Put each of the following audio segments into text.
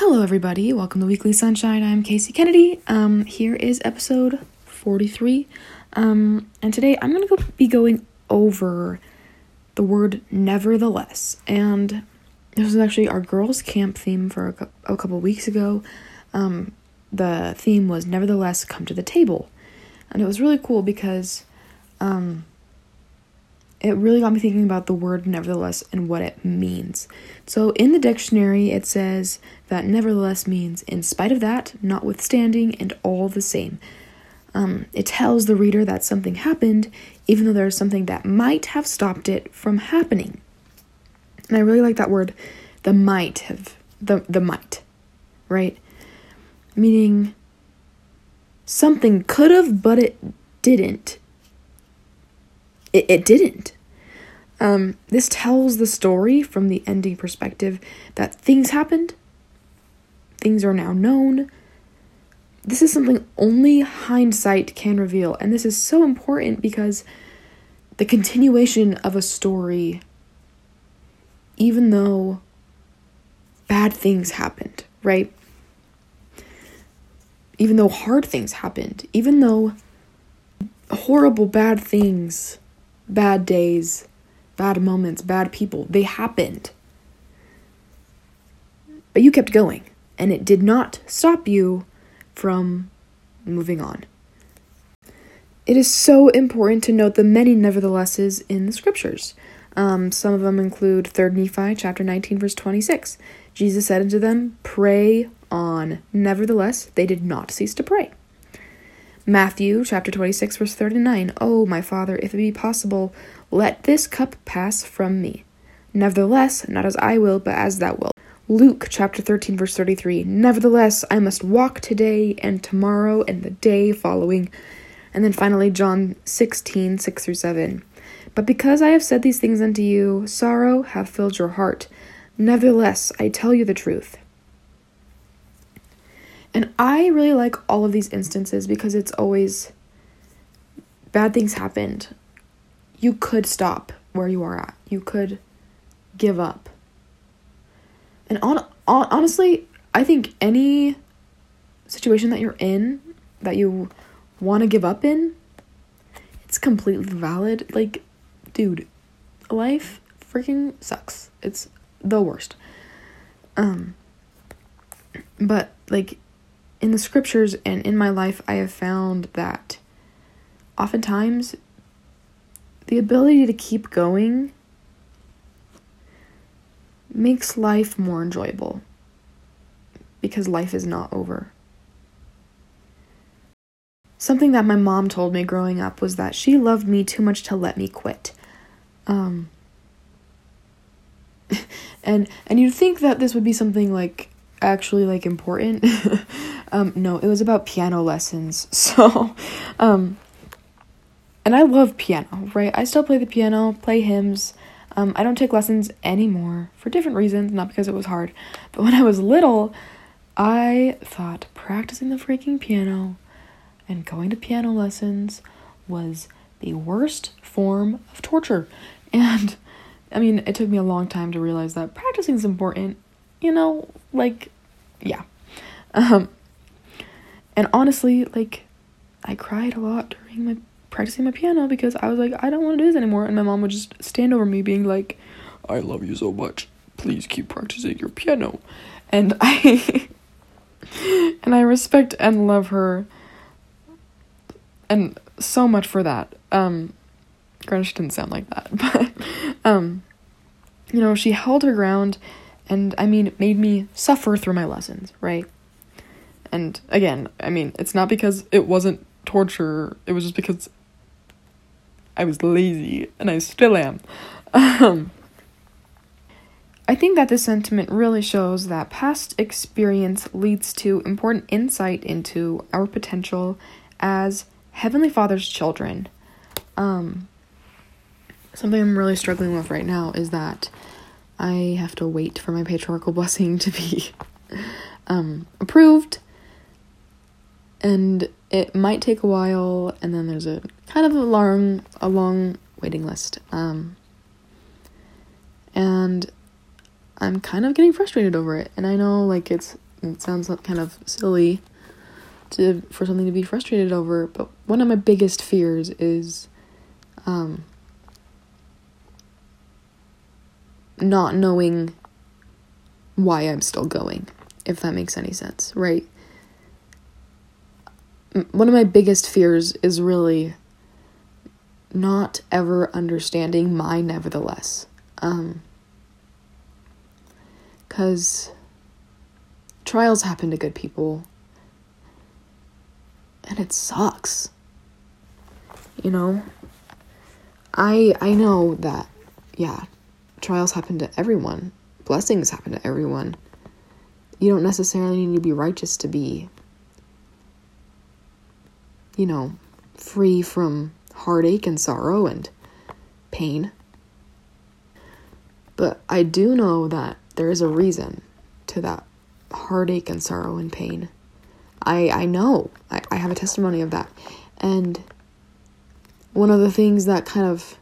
Hello, everybody. Welcome to Weekly Sunshine. I'm Casey Kennedy. Um, here is episode 43. Um, and today I'm going to go be going over the word nevertheless. And this was actually our girls' camp theme for a, a couple weeks ago. Um, the theme was nevertheless come to the table. And it was really cool because um, it really got me thinking about the word nevertheless and what it means. So in the dictionary, it says that nevertheless means in spite of that, notwithstanding, and all the same. Um, it tells the reader that something happened, even though there's something that might have stopped it from happening. And I really like that word, the might have, the, the might, right? Meaning something could have, but it didn't. It, it didn't. Um, this tells the story from the ending perspective that things happened, things are now known. This is something only hindsight can reveal, and this is so important because the continuation of a story, even though bad things happened, right? Even though hard things happened, even though horrible bad things, bad days, bad moments, bad people, they happened. But you kept going, and it did not stop you from moving on. It is so important to note the many neverthelesses in the scriptures. Um, some of them include 3 Nephi chapter 19, verse 26. Jesus said unto them, Pray on. Nevertheless, they did not cease to pray. Matthew chapter 26, verse 39. Oh, my Father, if it be possible, let this cup pass from me. Nevertheless, not as I will, but as thou wilt. Luke chapter 13, verse 33. Nevertheless, I must walk today and tomorrow and the day following. And then finally, John 16, 6 through 7. But because I have said these things unto you, sorrow hath filled your heart. Nevertheless, I tell you the truth. And I really like all of these instances because it's always bad things happened. You could stop where you are at. You could give up. And on, on honestly, I think any situation that you're in that you want to give up in, it's completely valid. Like, dude, life freaking sucks. It's the worst. Um but like in the scriptures and in my life, I have found that oftentimes the ability to keep going makes life more enjoyable because life is not over. Something that my mom told me growing up was that she loved me too much to let me quit. Um and and you'd think that this would be something like actually like important. um no, it was about piano lessons. So um and I love piano, right? I still play the piano, play hymns. Um I don't take lessons anymore for different reasons, not because it was hard. But when I was little, I thought practicing the freaking piano and going to piano lessons was the worst form of torture. And I mean, it took me a long time to realize that practicing is important. You know, like yeah. Um and honestly, like I cried a lot during my practicing my piano because I was like, I don't want to do this anymore. And my mom would just stand over me being like, I love you so much. Please keep practicing your piano. And I and I respect and love her and so much for that. Um granted she didn't sound like that, but um you know, she held her ground and I mean made me suffer through my lessons, right? And again, I mean, it's not because it wasn't torture, it was just because I was lazy and I still am. Um I think that this sentiment really shows that past experience leads to important insight into our potential as Heavenly Father's children. Um, something I'm really struggling with right now is that I have to wait for my patriarchal blessing to be um, approved. And it might take a while, and then there's a kind of a long, a long waiting list. Um, and I'm kind of getting frustrated over it. And I know like it's it sounds kind of silly to for something to be frustrated over, but one of my biggest fears is um not knowing why I'm still going, if that makes any sense, right? One of my biggest fears is really not ever understanding my nevertheless. Um, because trials happen to good people and it sucks you know i i know that yeah trials happen to everyone blessings happen to everyone you don't necessarily need to be righteous to be you know free from heartache and sorrow and pain but i do know that there is a reason to that heartache and sorrow and pain. I I know. I, I have a testimony of that. And one of the things that kind of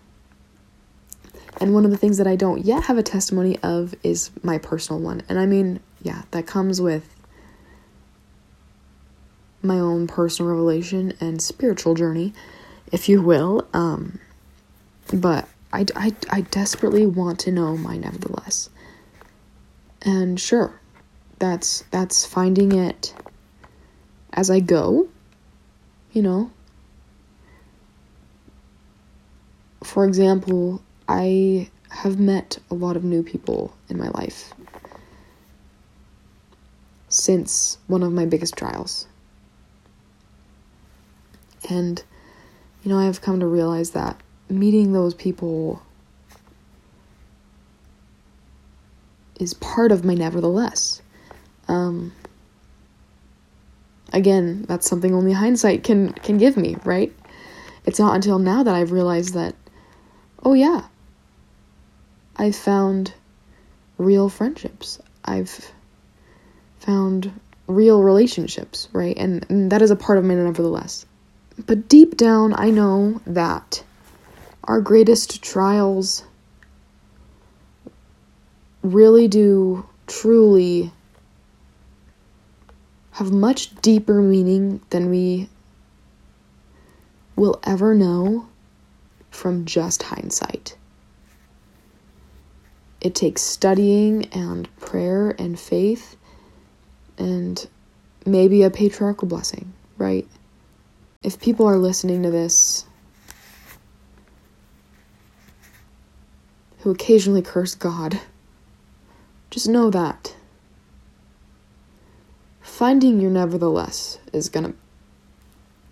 and one of the things that I don't yet have a testimony of is my personal one. And I mean, yeah, that comes with my own personal revelation and spiritual journey, if you will. Um, but I, I, I desperately want to know my nevertheless. And sure, that's that's finding it as I go, you know. For example, I have met a lot of new people in my life since one of my biggest trials. And, you know, I have come to realize that meeting those people is part of my nevertheless. Um, again, that's something only hindsight can can give me, right? It's not until now that I've realized that, oh yeah, I've found real friendships. I've found real relationships, right? And, and that is a part of me nevertheless. But deep down, I know that our greatest trials really do truly have much deeper meaning than we will ever know from just hindsight. It takes studying and prayer and faith and maybe a patriarchal blessing, right? If people are listening to this who occasionally curse God, just know that finding your nevertheless is gonna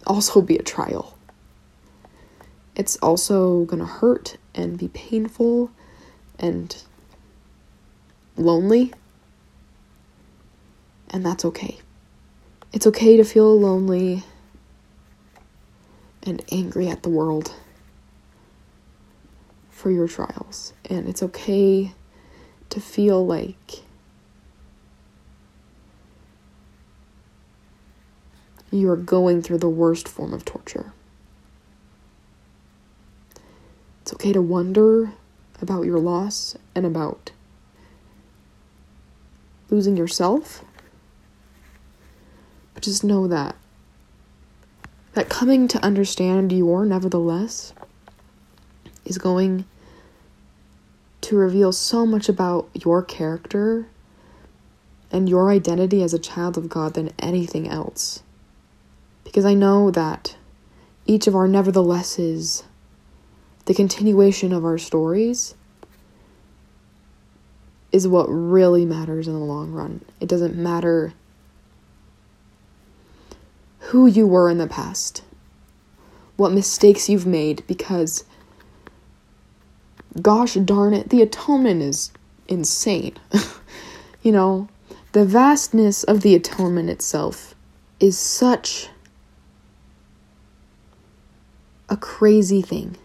also be a trial. It's also gonna hurt and be painful and lonely. And that's okay. It's okay to feel lonely and angry at the world for your trials. And it's okay to feel like you are going through the worst form of torture. It's okay to wonder about your loss and about losing yourself. But just know that that coming to understand your nevertheless is going to reveal so much about your character and your identity as a child of God than anything else. Because I know that each of our neverthelesses, the continuation of our stories, is what really matters in the long run. It doesn't matter who you were in the past, what mistakes you've made, because gosh darn it, the atonement is insane. you know, the vastness of the atonement itself is such a crazy thing.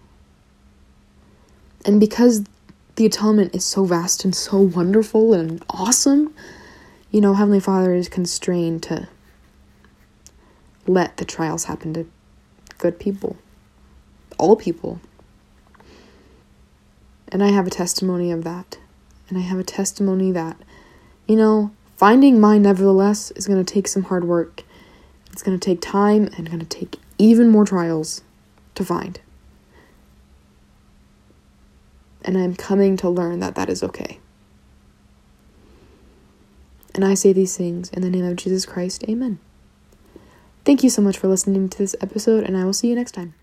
And because the atonement is so vast and so wonderful and awesome, you know, Heavenly Father is constrained to let the trials happen to good people, all people. And I have a testimony of that. And I have a testimony that, you know, finding mine, nevertheless, is going to take some hard work. It's going to take time and going to take even more trials to find. And I'm coming to learn that that is okay. And I say these things in the name of Jesus Christ. Amen. Thank you so much for listening to this episode, and I will see you next time.